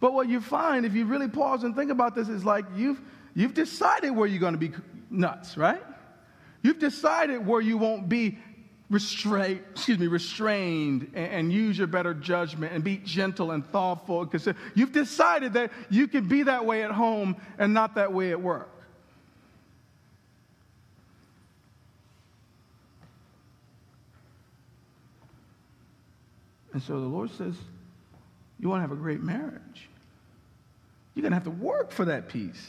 Speaker 1: But what you find, if you really pause and think about this, is like you've, You've decided where you're going to be nuts, right? You've decided where you won't be restrained, excuse me, restrained and, and, use your better judgment and be gentle and thoughtful. Because you've decided that you can be that way at home and not that way at work. And so the Lord says, You want to have a great marriage. You're going to have to work for that peace.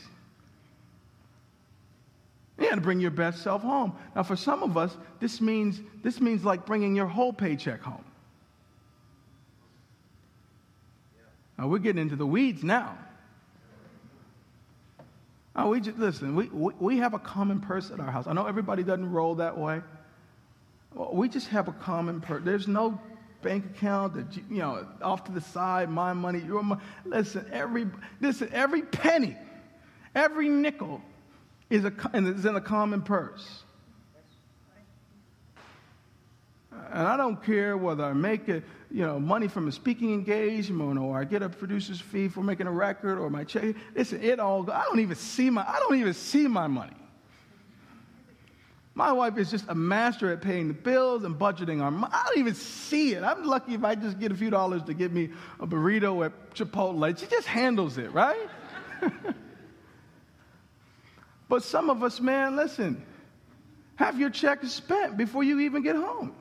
Speaker 1: You to bring your best self home. Now, for some of us, this means, this means like bringing your whole paycheck home. Now, we're getting into the weeds now. Oh, we just, listen, we, we, we have a common purse at our house. I know everybody doesn't roll that way. We just have a common purse. There's no bank account that, you know, off to the side, my money, your money. Listen, every, listen, every penny, every nickel is, a, is in a common purse. And I don't care whether I make a, you know, money from a speaking engagement or I get a producer's fee for making a record or my check. Listen, it all, I don't even see my, I don't even see my money. My wife is just a master at paying the bills and budgeting our money. I don't even see it. I'm lucky if I just get a few dollars to get me a burrito at Chipotle. She just handles it, right? but some of us, man, listen, have your check spent before you even get home.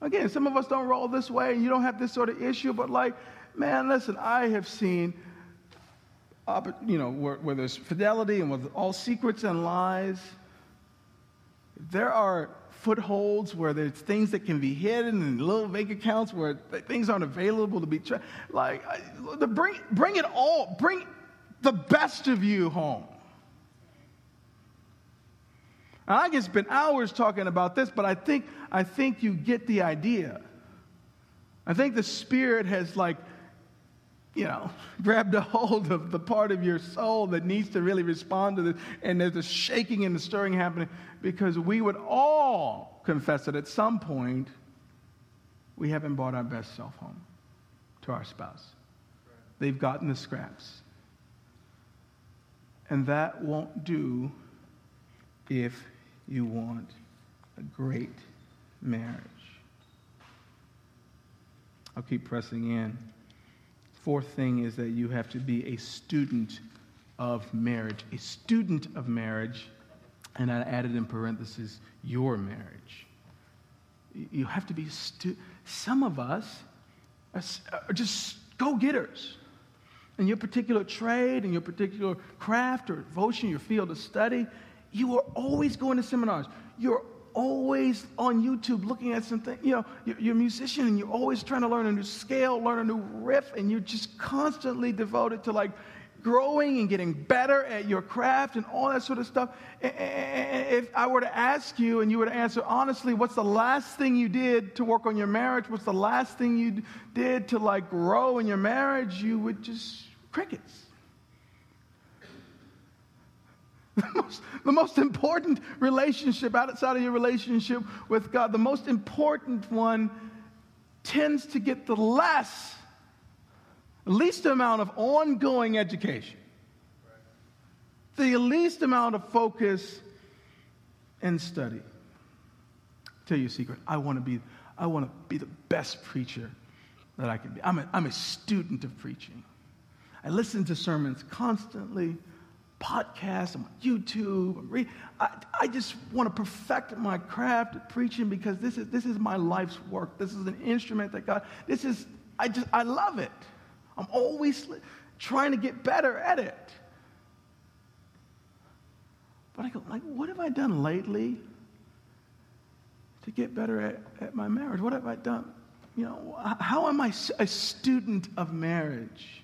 Speaker 1: Again, some of us don't roll this way and you don't have this sort of issue, but like, man, listen, I have seen, you know, where, where there's fidelity and with all secrets and lies there are footholds where there's things that can be hidden and little bank accounts where things aren't available to be tra- like the bring bring it all bring the best of you home and i can spend hours talking about this but i think i think you get the idea i think the spirit has like you know, grabbed a hold of the part of your soul that needs to really respond to this. And there's a shaking and the stirring happening because we would all confess that at some point we haven't brought our best self home to our spouse. They've gotten the scraps. And that won't do if you want a great marriage. I'll keep pressing in. Fourth thing is that you have to be a student of marriage, a student of marriage, and I added in parentheses, your marriage. You have to be student. Some of us are just go getters in your particular trade, in your particular craft or devotion, your field of study. You are always going to seminars. You're always on YouTube looking at something. You know, you're, a musician and you're always trying to learn a new scale, learn a new riff, and you're just constantly devoted to like growing and getting better at your craft and all that sort of stuff. If I were to ask you and you were to answer honestly, what's the last thing you did to work on your marriage? What's the last thing you did to like grow in your marriage? You would just crickets. The most, the most important relationship outside of your relationship with God, the most important one tends to get the less, least amount of ongoing education, the least amount of focus and study. I'll tell you a secret. I want to be, I want to be the best preacher that I can be. I'm a, I'm a student of preaching. I listen to sermons constantly podcasts, I'm on YouTube, I'm. I, I just want to perfect my craft of preaching because this is, this is my life's work. This is an instrument that God, this is, I just, I love it. I'm always trying to get better at it. But I go, like, what have I done lately to get better at, at my marriage? What have I done? You know, how am I a student of marriage?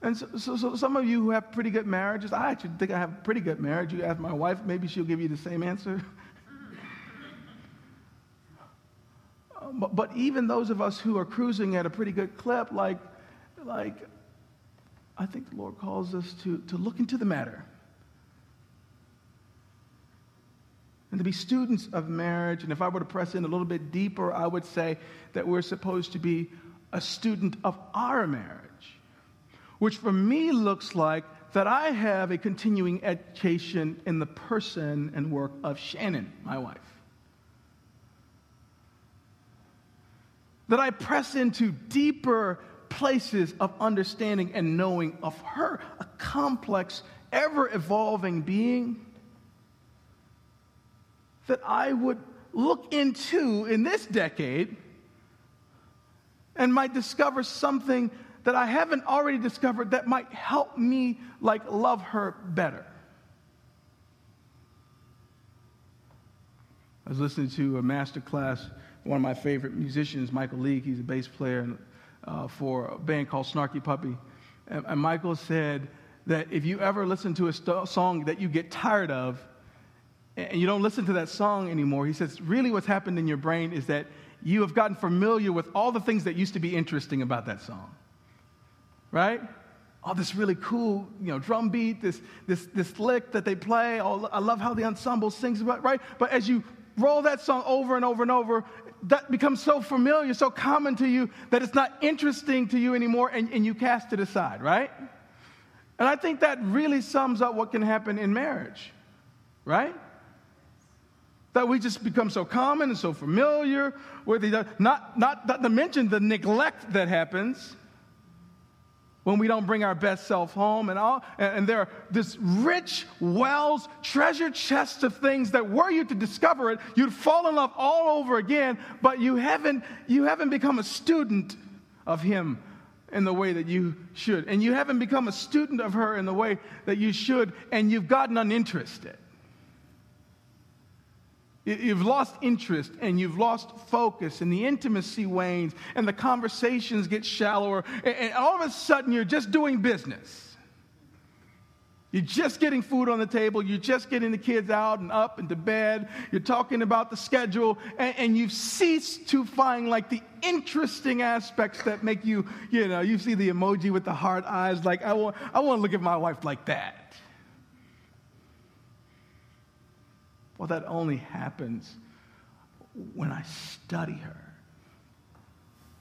Speaker 1: And so, so, so, some of you who have pretty good marriages, I actually think I have a pretty good marriage. You ask my wife, maybe she'll give you the same answer. Uh, but, but even those of us who are cruising at a pretty good clip, like, like I think the Lord calls us to, to look into the matter. And to be students of marriage. And if I were to press in a little bit deeper, I would say that we're supposed to be a student of our marriage which for me looks like that I have a continuing education in the person and work of Shannon, my wife. That I press into deeper places of understanding and knowing of her, a complex, ever evolving being. That I would look into in this decade and might discover something that I haven't already discovered that might help me like love her better. I was listening to a master class, one of my favorite musicians, Michael League, he's a bass player uh, for a band called Snarky Puppy. And, and, Michael said that if you ever listen to a st- song that you get tired of and you don't listen to that song anymore, he says, really what's happened in your brain is that you have gotten familiar with all the things that used to be interesting about that song right? All this really cool, you know, drum beat, this, this, this lick that they play. Oh, All, I love how the ensemble sings right? But as you roll that song over and over and over, that becomes so familiar, so common to you that it's not interesting to you anymore and, and you cast it aside, right? And I think that really sums up what can happen in marriage, right? That we just become so common and so familiar with each other. Not, not, not to mention the neglect that happens when we don't bring our best self home and all and, there are this rich wells treasure chests of things that were you to discover it you'd fall in love all over again but you haven't you haven't become a student of him in the way that you should. And you haven't become a student of her in the way that you should and you've gotten uninterested You've lost interest and you've lost focus, and the intimacy wanes, and the conversations get shallower, and all of a sudden you're just doing business. You're just getting food on the table, you're just getting the kids out and up and to bed, you're talking about the schedule, and, and you've ceased to find like the interesting aspects that make you, you know, you see the emoji with the heart eyes, like, I want, I want to look at my wife like that. Well, that only happens when I study her.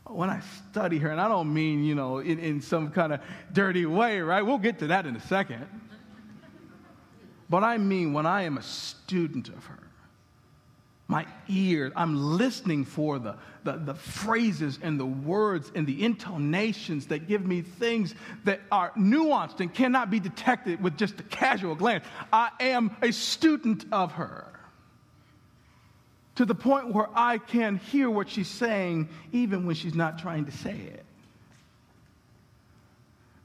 Speaker 1: When I study her, and I don't mean, you know, in, in some kind of dirty way, right? We'll get to that in a second. But I mean when I am a student of her my ears. I'm listening for the, the, the, phrases and the words and the intonations that give me things that are nuanced and cannot be detected with just a casual glance. I am a student of her to the point where I can hear what she's saying even when she's not trying to say it.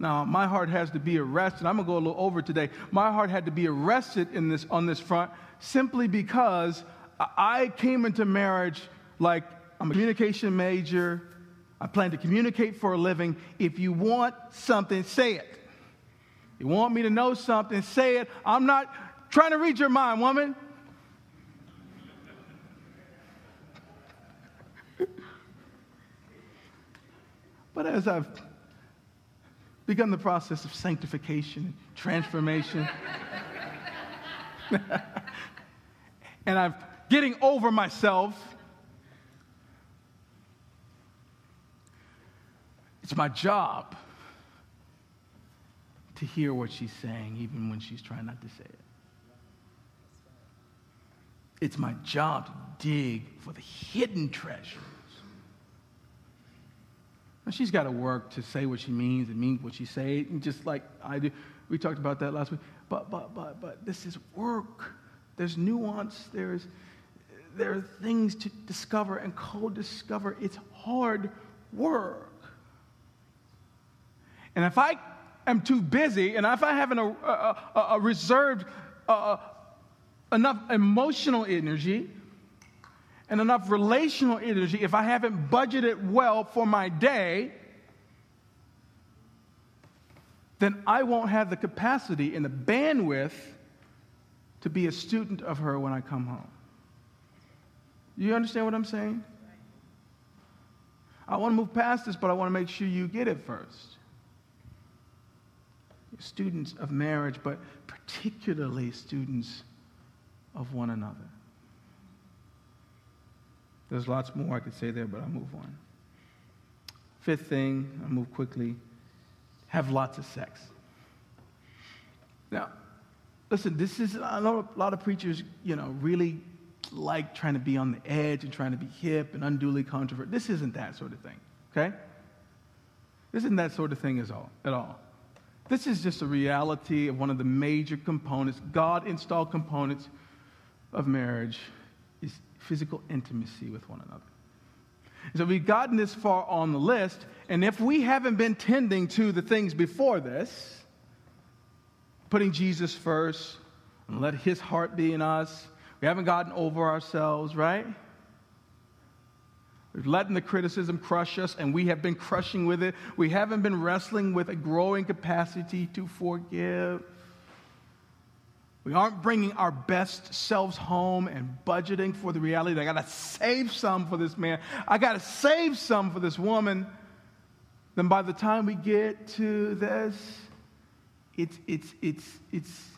Speaker 1: Now, my heart has to be arrested. I'm going to go a little over today. My heart had to be arrested in this, on this front simply because I came into marriage like I'm a communication major. I plan to communicate for a living. If you want something, say it. You want me to know something, say it. I'm not trying to read your mind, woman. but as I've begun the process of sanctification, and transformation, and I've getting over myself. It's my job to hear what she's saying, even when she's trying not to say it. It's my job to dig for the hidden treasures. She's got to work to say what she means and mean what she says, just like I do. We talked about that last week. But, but, but, but this is work. There's nuance. There's, there are things to discover and co discover. It's hard work. And if I am too busy, and if I haven't a, a, a reserved uh, uh, enough emotional energy and enough relational energy, if I haven't budgeted well for my day, then I won't have the capacity and the bandwidth to be a student of her when I come home. You understand what I'm saying? I want to move past this, but I want to make sure you get it first. Students of marriage, but particularly students of one another. There's lots more I could say there, but I'll move on. Fifth thing, I'll move quickly have lots of sex. Now, listen, this is, I know a lot of preachers, you know, really like trying to be on the edge and trying to be hip and unduly controversial. This isn't that sort of thing, okay? This isn't that sort of thing at all, at all. This is just a reality of one of the major components, God installed components of marriage is physical intimacy with one another. So we've gotten this far on the list, and if we haven't been tending to the things before this, putting Jesus first, and let his heart be in us, we haven't gotten over ourselves, right? We've letting the criticism crush us, and we have been crushing with it. We haven't been wrestling with a growing capacity to forgive. We aren't bringing our best selves home and budgeting for the reality I got to save some for this man. I got to save some for this woman. Then by the time we get to this, it's, it's, it's, it's,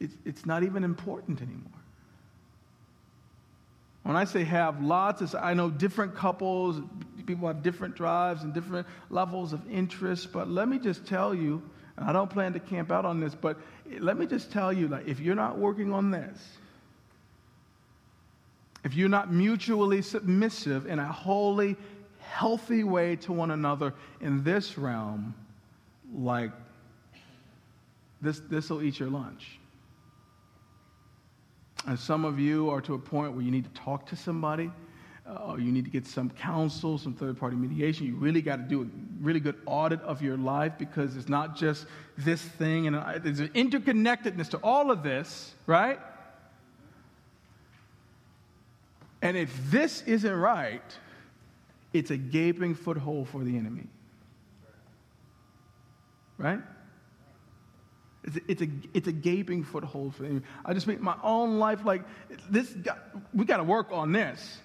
Speaker 1: it's, it's not even important anymore. When I say have lots, I know different couples, people have different drives and different levels of interest, but let me just tell you, and I don't plan to camp out on this, but let me just tell you, like, if you're not working on this, if you're not mutually submissive in a holy, healthy way to one another in this realm, like, this this will eat your lunch. And some of you are to a point where you need to talk to somebody, uh, you need to get some counsel, some third party mediation. You really got to do a really good audit of your life because it's not just this thing, and uh, there's an interconnectedness to all of this, right? And if this isn't right, it's a gaping foothold for the enemy. Right? It's a, it's a, it's a gaping foothold for me. I just make my own life like this. Got, we got to work on this.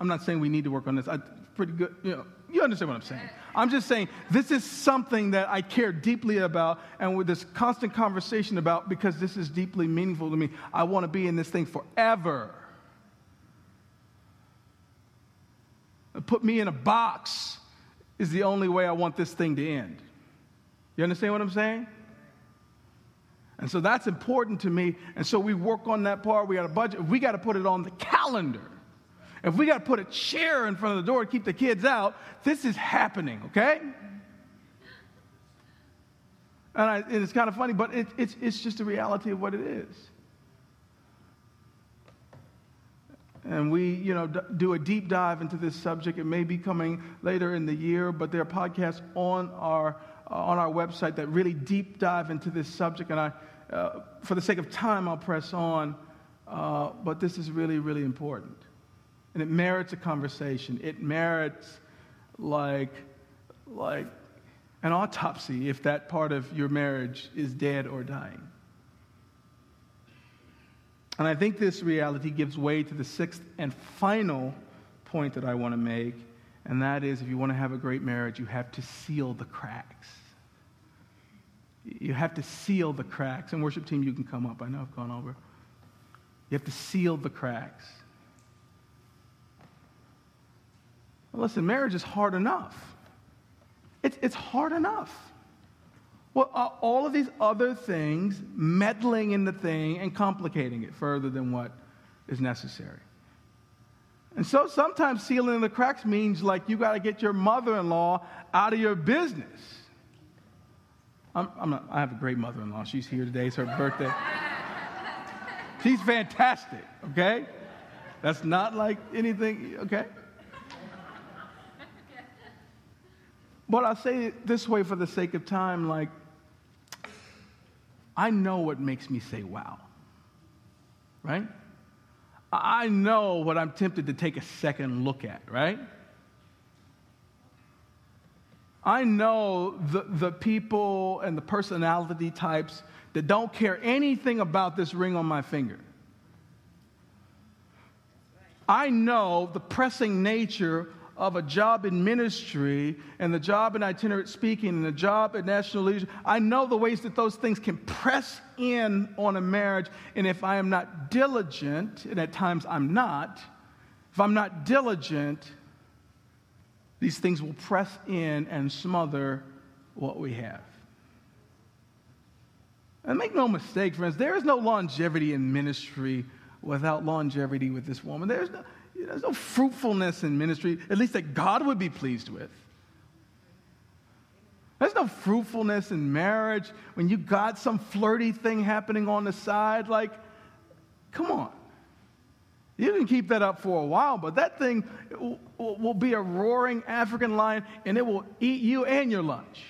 Speaker 1: I'm not saying we need to work on this. I, pretty good. You know, you understand what I'm saying. I'm just saying this is something that I care deeply about, and with this constant conversation about because this is deeply meaningful to me. I want to be in this thing forever. Put me in a box is the only way I want this thing to end. You understand what I'm saying? And so that's important to me. And so we work on that part. We got a budget. We got to put it on the calendar. If we got to put a chair in front of the door to keep the kids out, this is happening, okay? And, I, and it's kind of funny, but it, it's, it's just the reality of what it is. And we, you know, do a deep dive into this subject. It may be coming later in the year, but there are podcasts on our, uh, on our website that really deep dive into this subject. And I, uh, for the sake of time, I'll press on. Uh, but this is really, really important. And it merits a conversation. It merits, like, like an autopsy if that part of your marriage is dead or dying. And I think this reality gives way to the sixth and final point that I want to make, and that is if you want to have a great marriage, you have to seal the cracks. You have to seal the cracks. And worship team, you can come up. I know I've gone over. You have to seal the cracks. Well, listen, marriage is hard enough. It's, it's hard enough. Well, uh, all of these other things meddling in the thing and complicating it further than what is necessary. And so sometimes sealing the cracks means like you got to get your mother in law out of your business. I'm, I'm I have a great mother in law. She's here today. It's her birthday. She's fantastic, okay? That's not like anything, okay? But I'll say it this way for the sake of time like, I know what makes me say wow, right? I know what I'm tempted to take a second look at, right? I know the, the people and the personality types that don't care anything about this ring on my finger. I know the pressing nature of a job in ministry and the job in itinerant speaking and the job at national leadership. I know the ways that those things can press in on a marriage. And if I am not diligent, and at times I'm not, if I'm not diligent, these things will press in and smother what we have. And make no mistake, friends, there is no longevity in ministry without longevity with this woman. There's no, there's no fruitfulness in ministry, at least that God would be pleased with. There's no fruitfulness in marriage when you got some flirty thing happening on the side. Like, come on. You can keep that up for a while, but that thing will, will be a roaring African lion and it will eat you and your lunch.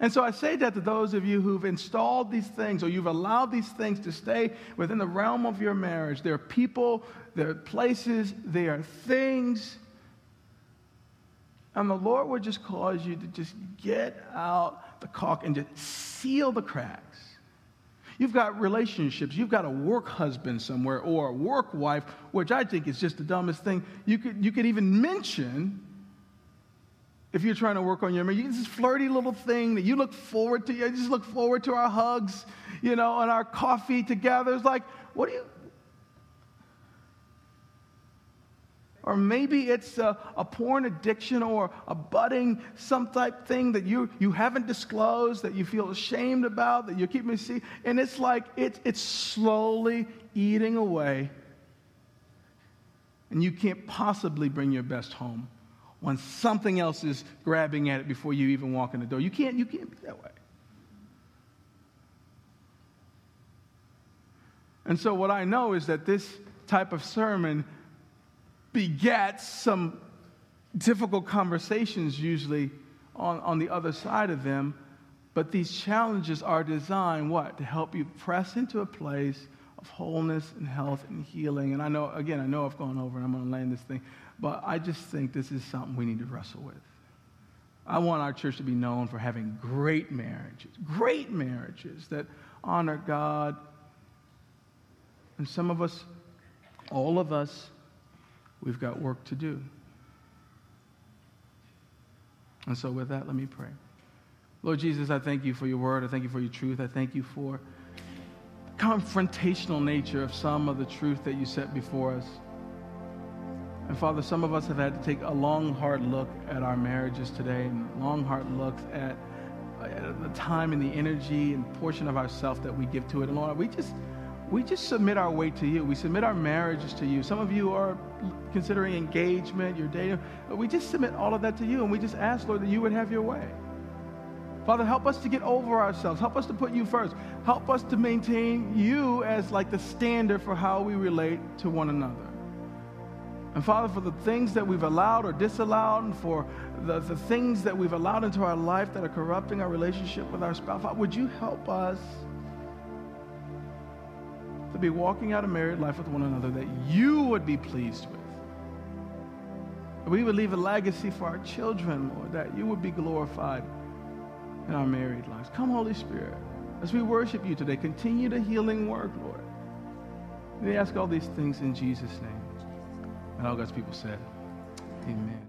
Speaker 1: And so I say that to those of you who've installed these things or you've allowed these things to stay within the realm of your marriage. There are people, there are places, there are things. And the Lord would just cause you to just get out the caulk and just seal the cracks. You've got relationships. You've got a work husband somewhere or a work wife, which I think is just the dumbest thing you could, you could even mention if you're trying to work on your marriage, this flirty little thing that you look forward to. You just look forward to our hugs, you know, and our coffee together. It's like, what do you? Or maybe it's a, a, porn addiction or a budding some type thing that you, you haven't disclosed, that you feel ashamed about, that you keep me see. And it's like it's, it's slowly eating away. And you can't possibly bring your best home when something else is grabbing at it before you even walk in the door. You can't, you can't be that way. And so, what I know is that this type of sermon begets some difficult conversations, usually on, on the other side of them. But these challenges are designed, what? To help you press into a place of wholeness and health and healing. And I know, again, I know I've gone over and I'm going to land this thing. But I just think this is something we need to wrestle with. I want our church to be known for having great marriages, great marriages that honor God. And some of us, all of us, we've got work to do. And so, with that, let me pray. Lord Jesus, I thank you for your word. I thank you for your truth. I thank you for the confrontational nature of some of the truth that you set before us. And Father, some of us have had to take a long, hard look at our marriages today, and long, hard looks at, at the time and the energy and portion of ourself that we give to it. And Lord, we just we just submit our way to you. We submit our marriages to you. Some of you are considering engagement, you're dating. We just submit all of that to you, and we just ask, Lord, that you would have your way. Father, help us to get over ourselves. Help us to put you first. Help us to maintain you as like the standard for how we relate to one another. And Father, for the things that we've allowed or disallowed, and for the, the things that we've allowed into our life that are corrupting our relationship with our spouse, Father, would you help us to be walking out a married life with one another that you would be pleased with? That we would leave a legacy for our children, Lord, that you would be glorified in our married lives. Come, Holy Spirit, as we worship you today, continue the healing work, Lord. We ask all these things in Jesus' name. And all God's people said, Amen.